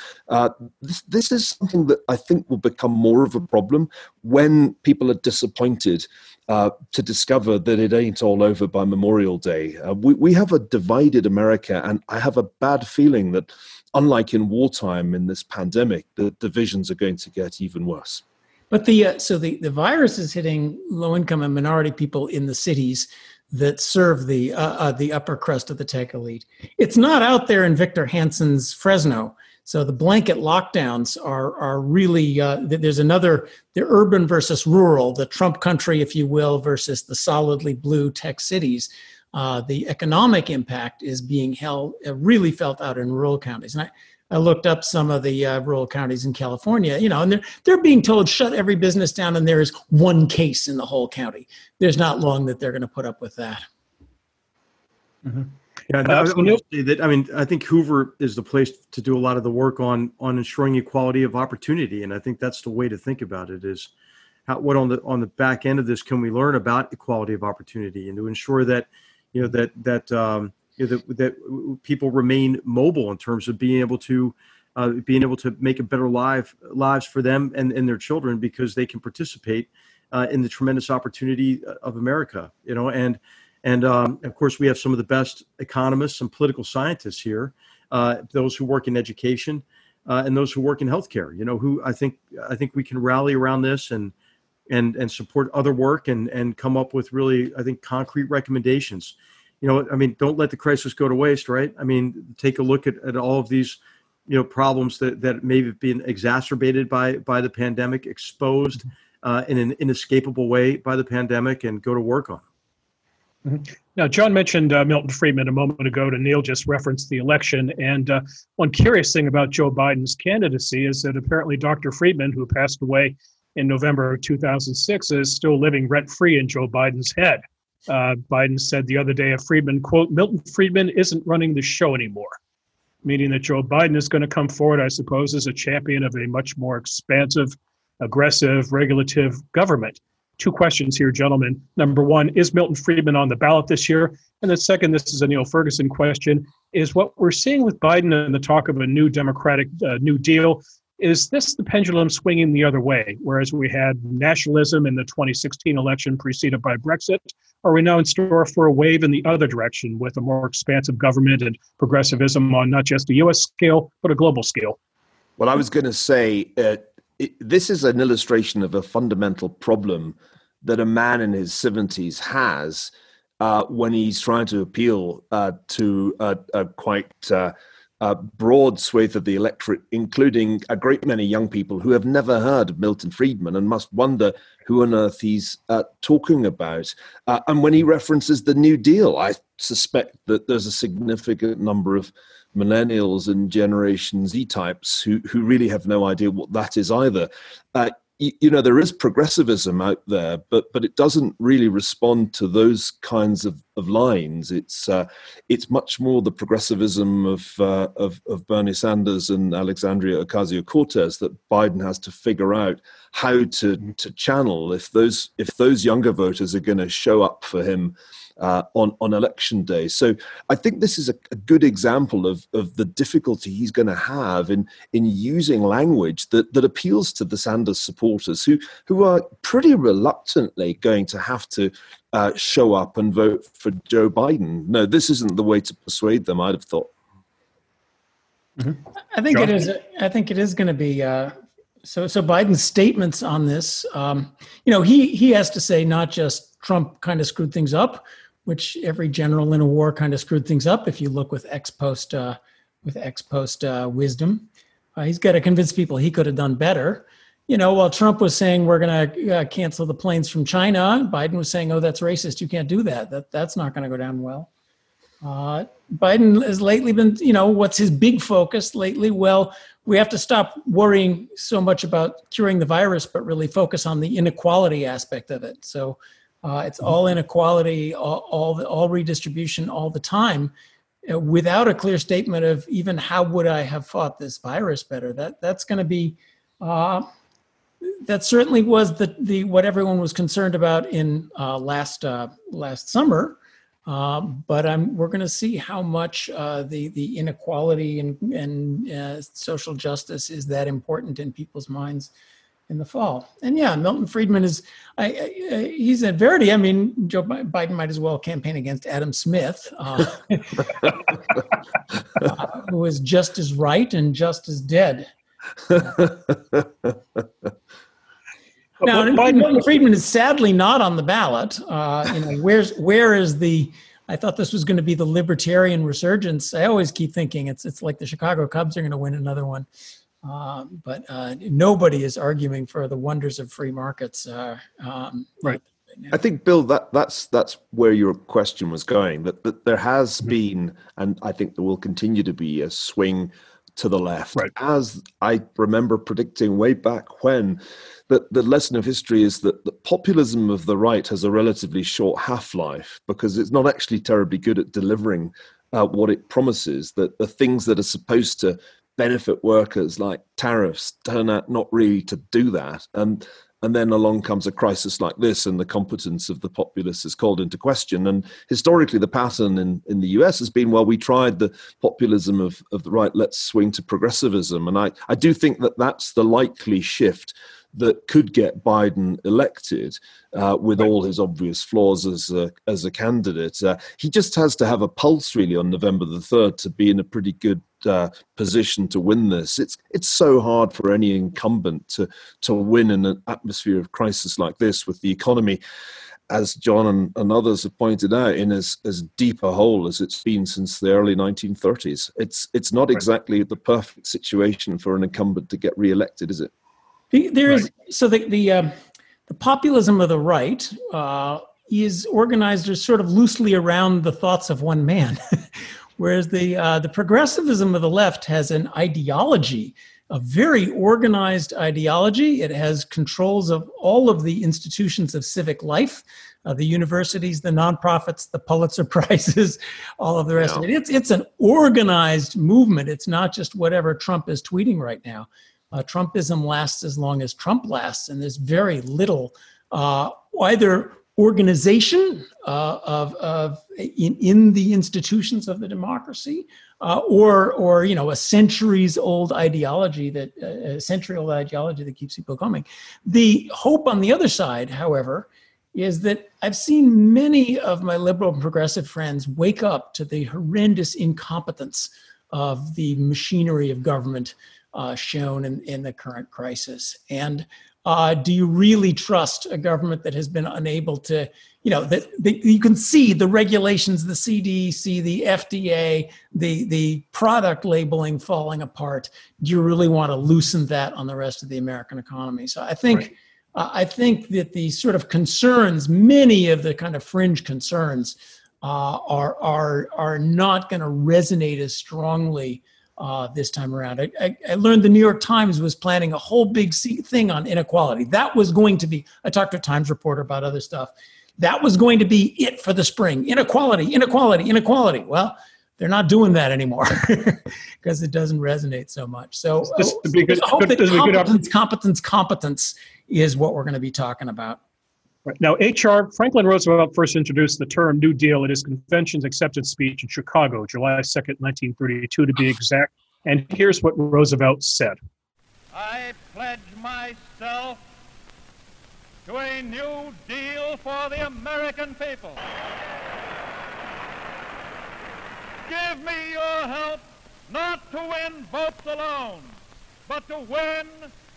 this, this is something that I think will become more of a problem when people are disappointed uh, to discover that it ain't all over by Memorial Day. Uh, we, we have a divided America, and I have a bad feeling that, unlike in wartime in this pandemic, the divisions are going to get even worse. But the uh, so the, the virus is hitting low income and minority people in the cities that serve the uh, uh, the upper crust of the tech elite. It's not out there in Victor Hanson's Fresno. So the blanket lockdowns are are really uh, there's another the urban versus rural, the Trump country, if you will, versus the solidly blue tech cities. Uh, the economic impact is being held uh, really felt out in rural counties, and I. I looked up some of the uh, rural counties in California, you know, and they're they're being told shut every business down, and there is one case in the whole county. There's not long that they're going to put up with that. Mm-hmm. Yeah, I, I, that, I mean, I think Hoover is the place to do a lot of the work on on ensuring equality of opportunity, and I think that's the way to think about it. Is how, what on the on the back end of this can we learn about equality of opportunity, and to ensure that you know that that um, you know, that that people remain mobile in terms of being able to uh, being able to make a better life lives for them and, and their children because they can participate uh, in the tremendous opportunity of America. You know, and and um, of course we have some of the best economists and political scientists here, uh, those who work in education uh, and those who work in healthcare. You know, who I think I think we can rally around this and and and support other work and and come up with really I think concrete recommendations. You know, I mean, don't let the crisis go to waste, right? I mean, take a look at, at all of these you know problems that that may have been exacerbated by by the pandemic, exposed uh, in an inescapable way by the pandemic, and go to work on. Mm-hmm. Now, John mentioned uh, Milton Friedman a moment ago, and Niall just referenced the election. And uh, one curious thing about Joe Biden's candidacy is that apparently Dr. Friedman, who passed away in November of 2006, is still living rent free in Joe Biden's head. Uh, Biden said the other day of Friedman, quote, Milton Friedman isn't running the show anymore, meaning that Joe Biden is going to come forward, I suppose, as a champion of a much more expansive, aggressive, regulative government two questions here, gentlemen. Number one, is Milton Friedman on the ballot this year? And the second, this is a Niall Ferguson question, is what we're seeing with Biden and the talk of a new Democratic uh, New Deal. Is this the pendulum swinging the other way? Whereas we had nationalism in the 2016 election preceded by Brexit, are we now in store for a wave in the other direction with a more expansive government and progressivism on not just a US scale, but a global scale? Well, I was going to say uh, this is an illustration of a fundamental problem that a man in his 70s has uh, when he's trying to appeal uh, to a, a quite uh, a broad swathe of the electorate, including a great many young people who have never heard of Milton Friedman and must wonder who on earth he's uh, talking about. Uh, and when he references the New Deal, I suspect that there's a significant number of millennials and Generation Z types who who really have no idea what that is either. Uh, you, you, know, there is progressivism out there, but but it doesn't really respond to those kinds of, of lines. It's uh, it's much more the progressivism of, uh, of of Bernie Sanders and Alexandria Ocasio Cortez that Biden has to figure out how to to channel if those if those younger voters are going to show up for him uh, on on election day. So I think this is a, a good example of of the difficulty he's going to have in in using language that that appeals to the Sanders supporters who who are pretty reluctantly going to have to uh, show up and vote for Joe Biden. No, this isn't the way to persuade them. I'd have thought. Mm-hmm. I think John? it is. I think it is going to be. Uh, so, so Biden's statements on this, um, you know, he he has to say not just Trump kind of screwed things up, which every general in a war kind of screwed things up. If you look with ex post uh, with ex post uh, wisdom, uh, he's got to convince people he could have done better. You know, while Trump was saying we're going to uh, cancel the planes from China, Biden was saying, "Oh, that's racist. You can't do that. That that's not going to go down well." Uh, Biden has lately been, you know, what's his big focus lately? Well, we have to stop worrying so much about curing the virus, but really focus on the inequality aspect of it. So uh, it's all inequality, all, all, all redistribution all the time, uh, without a clear statement of even how would I have fought this virus better. That that's going to be. Uh, that certainly was the, the what everyone was concerned about in uh, last uh, last summer, uh, but I'm, we're going to see how much uh, the the inequality and and uh, social justice is that important in people's minds in the fall. And yeah, Milton Friedman is I, I, he's at Verity. I mean, Joe Biden might as well campaign against Adam Smith, uh, uh, who is just as right and just as dead. now, Milton Friedman is sadly not on the ballot. Uh, you know, where's where is the? I thought this was going to be the libertarian resurgence. I always keep thinking it's it's like the Chicago Cubs are going to win another one. Uh, but uh, nobody is arguing for the wonders of free markets. Uh, um, right. I think, Bill, that that's that's where your question was going. That that there has mm-hmm. been, and I think there will continue to be, a swing to the left. Right. As I remember predicting way back when, that the lesson of history is that the populism of the right has a relatively short half life because it's not actually terribly good at delivering uh, what it promises. That the things that are supposed to benefit workers like tariffs turn out not really to do that. And and then along comes a crisis like this, and the competence of the populace is called into question. And historically, the pattern in, in the US has been well, we tried the populism of, of the right, let's swing to progressivism. And I, I do think that that's the likely shift that could get Biden elected uh, with all his obvious flaws as a, as a candidate. Uh, he just has to have a pulse really on November the 3rd to be in a pretty good uh, position to win this. It's it's so hard for any incumbent to to win in an atmosphere of crisis like this with the economy as John and, and, others have pointed out, in as, as deep a hole as it's been since the early 1930s. It's it's not exactly the perfect situation for an incumbent to get re-elected, is it? There is right. so the the, uh, the populism of the right uh, is organized sort of loosely around the thoughts of one man, whereas the uh, the progressivism of the left has an ideology a very organized ideology. It has controls of all of the institutions of civic life, uh, the universities, the nonprofits, the Pulitzer Prizes, all of the rest yeah. of it. It's, it's an organized movement. It's not just whatever Trump is tweeting right now. Uh, Trumpism lasts as long as Trump lasts, and there's very little uh, either organization uh, of, of in, in the institutions of the democracy uh, or or you know a centuries old ideology that uh, a century old ideology that keeps people coming. The hope on the other side however is that i've seen many of my liberal and progressive friends wake up to the horrendous incompetence of the machinery of government uh, shown in, in the current crisis and uh, do you really trust a government that has been unable to, you know, that, you can see the regulations, the CDC, the FDA, the the product labeling falling apart? Do you really want to loosen that on the rest of the American economy? So I think. Right. Uh, I think that the sort of concerns, many of the kind of fringe concerns, uh, are are are not going to resonate as strongly uh, this time around. I, I, I, learned the New York Times was planning a whole big thing on inequality. That was going to be, I talked to a Times reporter about other stuff. That was going to be it for the spring inequality, inequality, inequality. Well, they're not doing that anymore because it doesn't resonate so much. So, uh, good, I hope that competence, competence, competence is what we're going to be talking about. Right. Now, HR, Franklin Roosevelt first introduced the term New Deal at his convention's acceptance speech in Chicago, July 2nd, 1932, to be exact. And here's what Roosevelt said I pledge myself to a new deal for the American people. Give me your help not to win votes alone, but to win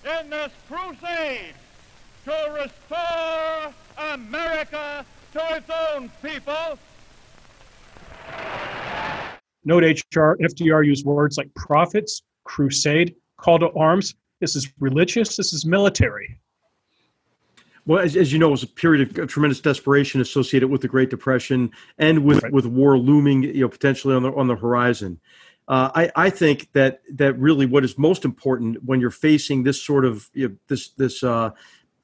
in this crusade to restore America to its own people. Note HR, FDR used words like profits, crusade, call to arms. This is religious, this is military. Well, as, as you know, it was a period of tremendous desperation associated with the Great Depression and with, right. with war looming, you know, potentially on the on the horizon. Uh, I, I think that that really what is most important when you're facing this sort of you know, this this uh,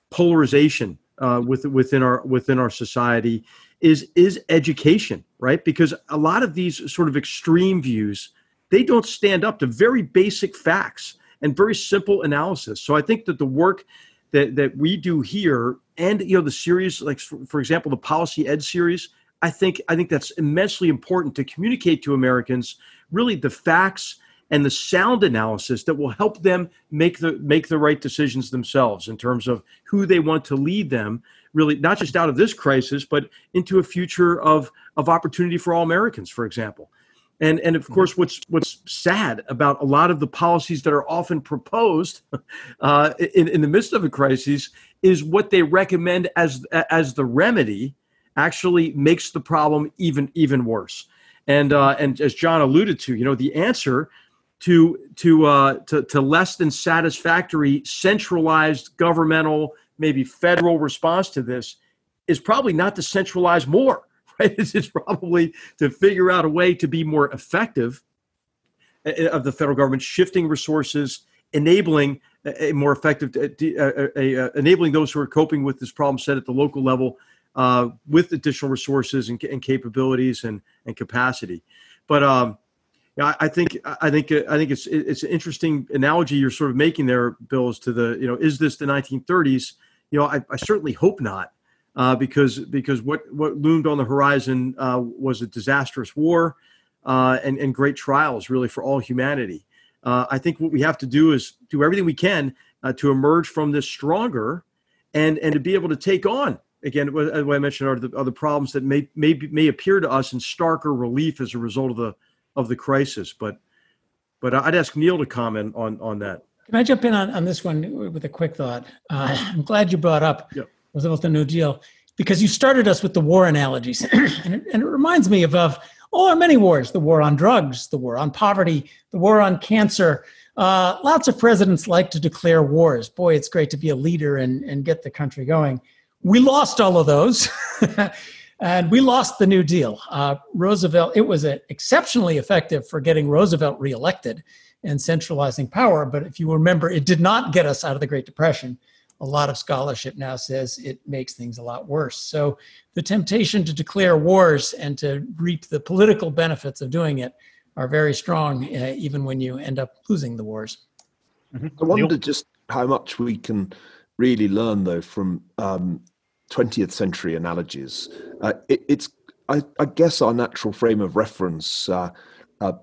polarization uh, with, within our within our society is is education, right? Because a lot of these sort of extreme views they don't stand up to very basic facts and very simple analysis. So I think that the work that that we do here and you know the series like for, for example the PolicyEd series i think i think that's immensely important to communicate to americans really the facts and the sound analysis that will help them make the make the right decisions themselves in terms of who they want to lead them really not just out of this crisis but into a future of of opportunity for all Americans for example and and of mm-hmm. course what's what's sad about a lot of the policies that are often proposed uh, in, in the midst of a crisis is what they recommend as as the remedy actually makes the problem even even worse and uh, and as John alluded to, you know, the answer to to uh, to, to less than satisfactory centralized governmental maybe federal response to this is probably not to centralize more right? It's, it's probably to figure out a way to be more effective uh, uh, of the federal government shifting resources enabling a more effective uh, uh, enabling those who are coping with this problem set at the local level uh, with additional resources and, and, capabilities and, and capacity. But um, I think I think I think it's it's an interesting analogy you're sort of making there, Bill, as to the you know is this the 1930s? You know, I, I certainly hope not, uh, because because what what loomed on the horizon uh, was a disastrous war uh, and and great trials really for all humanity. Uh, I think what we have to do is do everything we can uh, to emerge from this stronger and and to be able to take on again what I mentioned are the, are the problems that may may may appear to us in starker relief as a result of the of the crisis. But but I'd ask Niall to comment on on that. Can I jump in on, on this one with a quick thought? Uh, I'm glad you brought up yep. was about the New Deal because you started us with the war analogies, and, it, and it reminds me of, of all our many wars: the war on drugs, the war on poverty, the war on cancer. Uh, lots of presidents like to declare wars. Boy, it's great to be a leader and, and get the country going. We lost all of those. and we lost the New Deal. Uh, Roosevelt, it was exceptionally effective for getting Roosevelt reelected and centralizing power. But if you remember, it did not get us out of the Great Depression. A lot of scholarship now says it makes things a lot worse. So the temptation to declare wars and to reap the political benefits of doing it are very strong, uh, even when you end up losing the wars. Mm-hmm. I wonder just how much we can really learn, though, from um, 20th century analogies. Uh, it, it's, I, I, guess, our natural frame of reference. Uh, uh,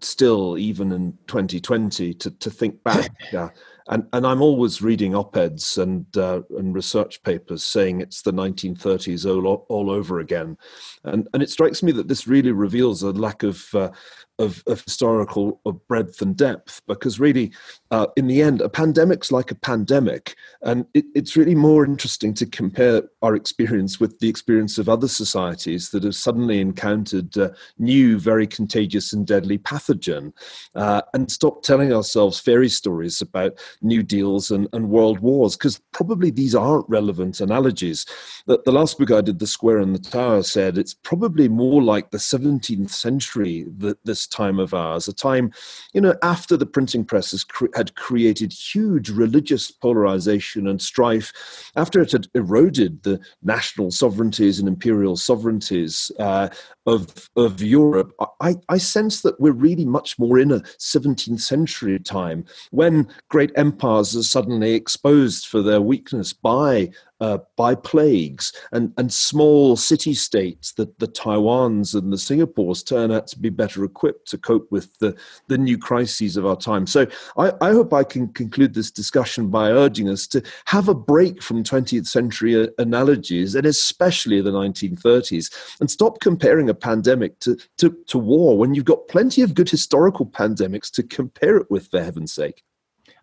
still, even in 2020, to, to think back. Uh, and, and I'm always reading op-eds and uh, and research papers saying it's the 1930s all, all over again, and and it strikes me that this really reveals a lack of uh, of, of historical of breadth and depth because really uh, in the end a pandemic's like a pandemic and it, it's really more interesting to compare our experience with the experience of other societies that have suddenly encountered uh, new very contagious and deadly pathogen uh, and stop telling ourselves fairy stories about new deals and, and world wars because probably these aren't relevant analogies. The, the last book i did the square and the tower said it's probably more like the 17th century that this time of ours, a time, you know, after the printing presses cre- had created huge religious polarization and strife, after it had eroded the national sovereignties and imperial sovereignties uh, of, of Europe, I, I sense that we're really much more in a 17th century time when great empires are suddenly exposed for their weakness by uh, by plagues and, and small city states that the Taiwans and the Singapores turn out to be better equipped to cope with the, the new crises of our time. So I, I hope I can conclude this discussion by urging us to have a break from 20th century uh, analogies and especially the 1930s and stop comparing a pandemic to, to, to war when you've got plenty of good historical pandemics to compare it with, for heaven's sake.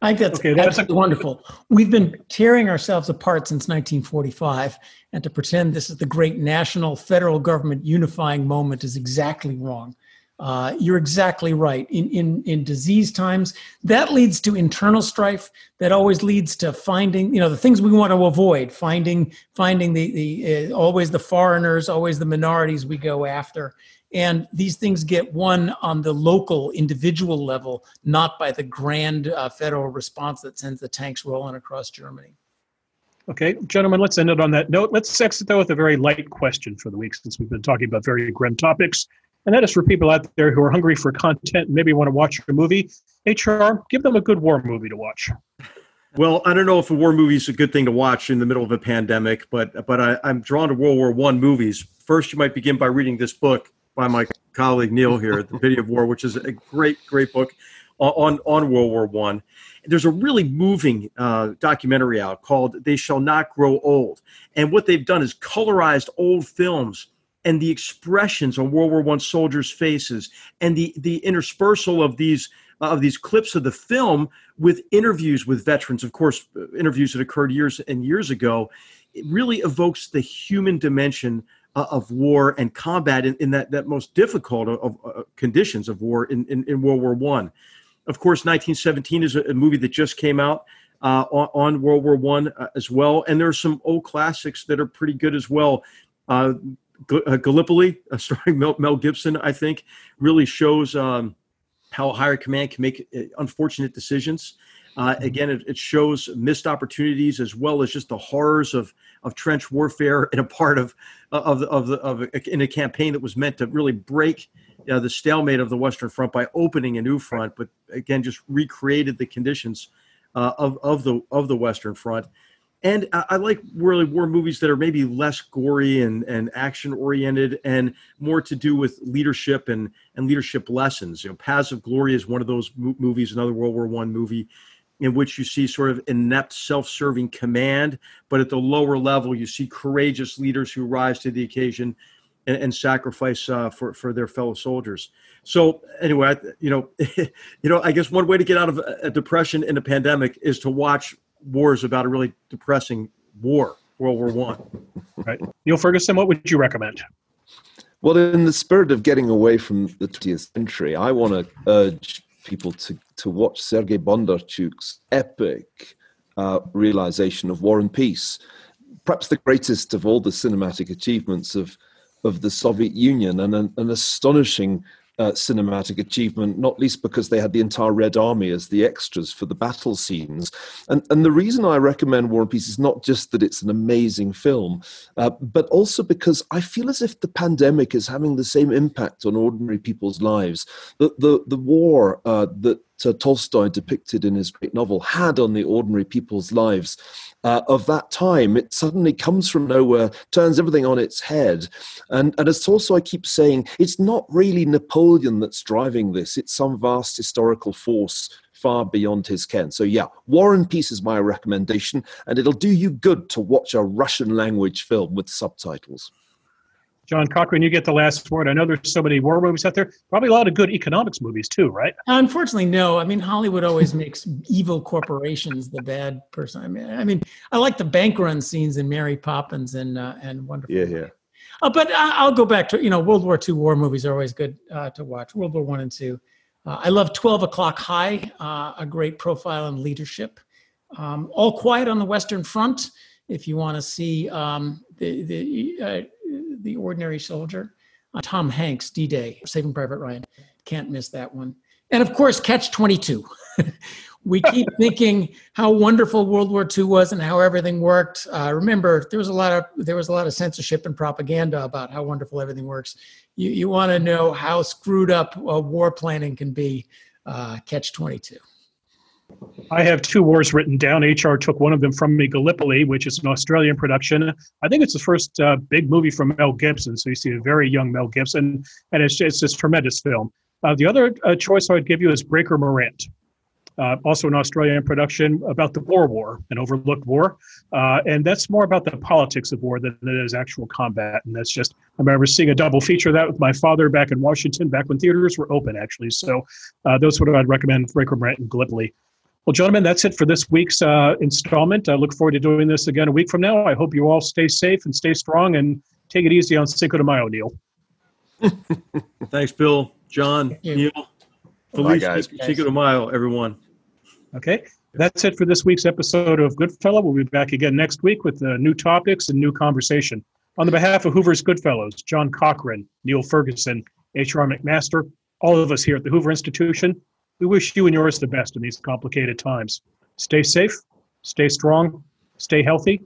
I think that's, okay, that's absolutely wonderful. We've been tearing ourselves apart since 1945, and to pretend this is the great national federal government unifying moment is exactly wrong. Uh, you're exactly right. In, in in disease times, that leads to internal strife. That always leads to finding, you know, the things we want to avoid. Finding finding the the uh, always the foreigners, always the minorities we go after. And these things get won on the local, individual level, not by the grand uh, federal response that sends the tanks rolling across Germany. Okay, gentlemen, let's end it on that note. Let's exit though with a very light question for the week since we've been talking about very grim topics. And that is for people out there who are hungry for content, maybe want to watch a movie. HR, give them a good war movie to watch. Well, I don't know if a war movie is a good thing to watch in the middle of a pandemic, but but I, am drawn to World War One movies. First, you might begin by reading this book, by my colleague Niall here, The Pity of War, which is a great, great book on, on World War One. There's a really moving uh, documentary out called They Shall Not Grow Old. And what they've done is colorized old films and the expressions on World War One soldiers' faces and the, the interspersal of these of these clips of the film with interviews with veterans, of course, uh, interviews that occurred years and years ago, it really evokes the human dimension uh, of war and combat in, in that, that most difficult of, uh, conditions of war in, in, in World War One. Of course, 1917 is a, movie that just came out uh, on, on, World War One uh, as well, and there are some old classics that are pretty good as well. Uh, uh Gallipoli, starring Mel, Mel, Gibson, I think, really shows um, how a higher command can make unfortunate decisions. Uh, again, it, it, shows missed opportunities as well as just the horrors of, of trench warfare in a part of of the, of, the, of a, in a campaign that was meant to really break uh, the stalemate of the Western Front by opening a new front, but again, just recreated the conditions uh, of of the of the Western Front. And I, I like really war movies that are maybe less gory and, and action oriented and more to do with leadership and, and leadership lessons. You know, Paths of Glory is one of those movies, another World War One movie in which you see sort of inept, self serving command. But at the lower level, you see courageous leaders who rise to the occasion and, and sacrifice uh, for, for their fellow soldiers. So anyway, I, you know, you know, I guess one way to get out of a depression in a pandemic is to watch wars about a really depressing war, World War One. Right, Niall Ferguson, what would you recommend? Well, in the spirit of getting away from the 20th century, I want to urge people to, to watch Sergei Bondarchuk's epic uh, realization of War and Peace, perhaps the greatest of all the cinematic achievements of, of the Soviet Union, and an, an astonishing uh, cinematic achievement, not least because they had the entire Red Army as the extras for the battle scenes. And, and the reason I recommend War and Peace is not just that it's an amazing film, uh, but also because I feel as if the pandemic is having the same impact on ordinary people's lives. The, the, the war uh, that Tolstoy depicted in his great novel had on the ordinary people's lives uh, of that time. It suddenly comes from nowhere, turns everything on its head. And, and as Tolstoy keeps saying, it's not really Napoleon that's driving this, it's some vast historical force far beyond his ken. So, yeah, War and Peace is my recommendation, and it'll do you good to watch a Russian language film with subtitles. John Cochrane, you get the last word. I know there's so many war movies out there. Probably a lot of good economics movies too, right? Unfortunately, no. I mean, Hollywood always makes evil corporations the bad person. I mean, I mean, I like the bank run scenes in Mary Poppins and uh, and Wonderful. Yeah, yeah. Uh, but I'll go back to you know World War II war movies are always good uh, to watch. World War One and Two. Uh, I love Twelve O'clock High, uh, a great profile in leadership. Um, All Quiet on the Western Front. If you want to see um, the the uh, the ordinary soldier. Uh, Tom Hanks, D Day, Saving Private Ryan. Can't miss that one. And of course, Catch 22. we keep thinking how wonderful World War II was and how everything worked. Uh, remember, there was a lot of there was a lot of censorship and propaganda about how wonderful everything works. You you want to know how screwed up uh, war planning can be. Uh, Catch 22. I have two wars written down. HR took one of them from me, Gallipoli, which is an Australian production. I think it's the first uh, big movie from Mel Gibson. So you see a very young Mel Gibson, and it's, it's this tremendous film. Uh, the other uh, choice I would give you is Breaker Morant, uh, also an Australian production about the Boer War, an overlooked war. Uh, and that's more about the politics of war than it is actual combat. And that's just, I remember seeing a double feature of that with my father back in Washington, back when theaters were open, actually. So uh, those what I'd recommend Breaker Morant and Gallipoli. Well, gentlemen, that's it for this week's uh, installment. I look forward to doing this again a week from now. I hope you all stay safe and stay strong and take it easy on Cinco de Mayo, Niall. Thanks, Bill, John, Niall. Bye, guys. Cinco de Mayo, everyone. Okay, that's it for this week's episode of Goodfellow. We'll be back again next week with uh, new topics and new conversation. On the behalf of Hoover's Goodfellows, John Cochrane, Niall Ferguson, H.R. McMaster, all of us here at the Hoover Institution, we wish you and yours the best in these complicated times. Stay safe, stay strong, stay healthy,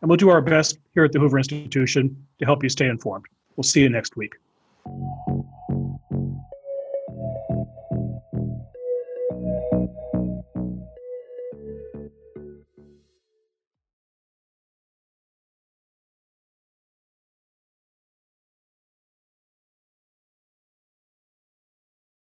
and we'll do our best here at the Hoover Institution to help you stay informed. We'll see you next week.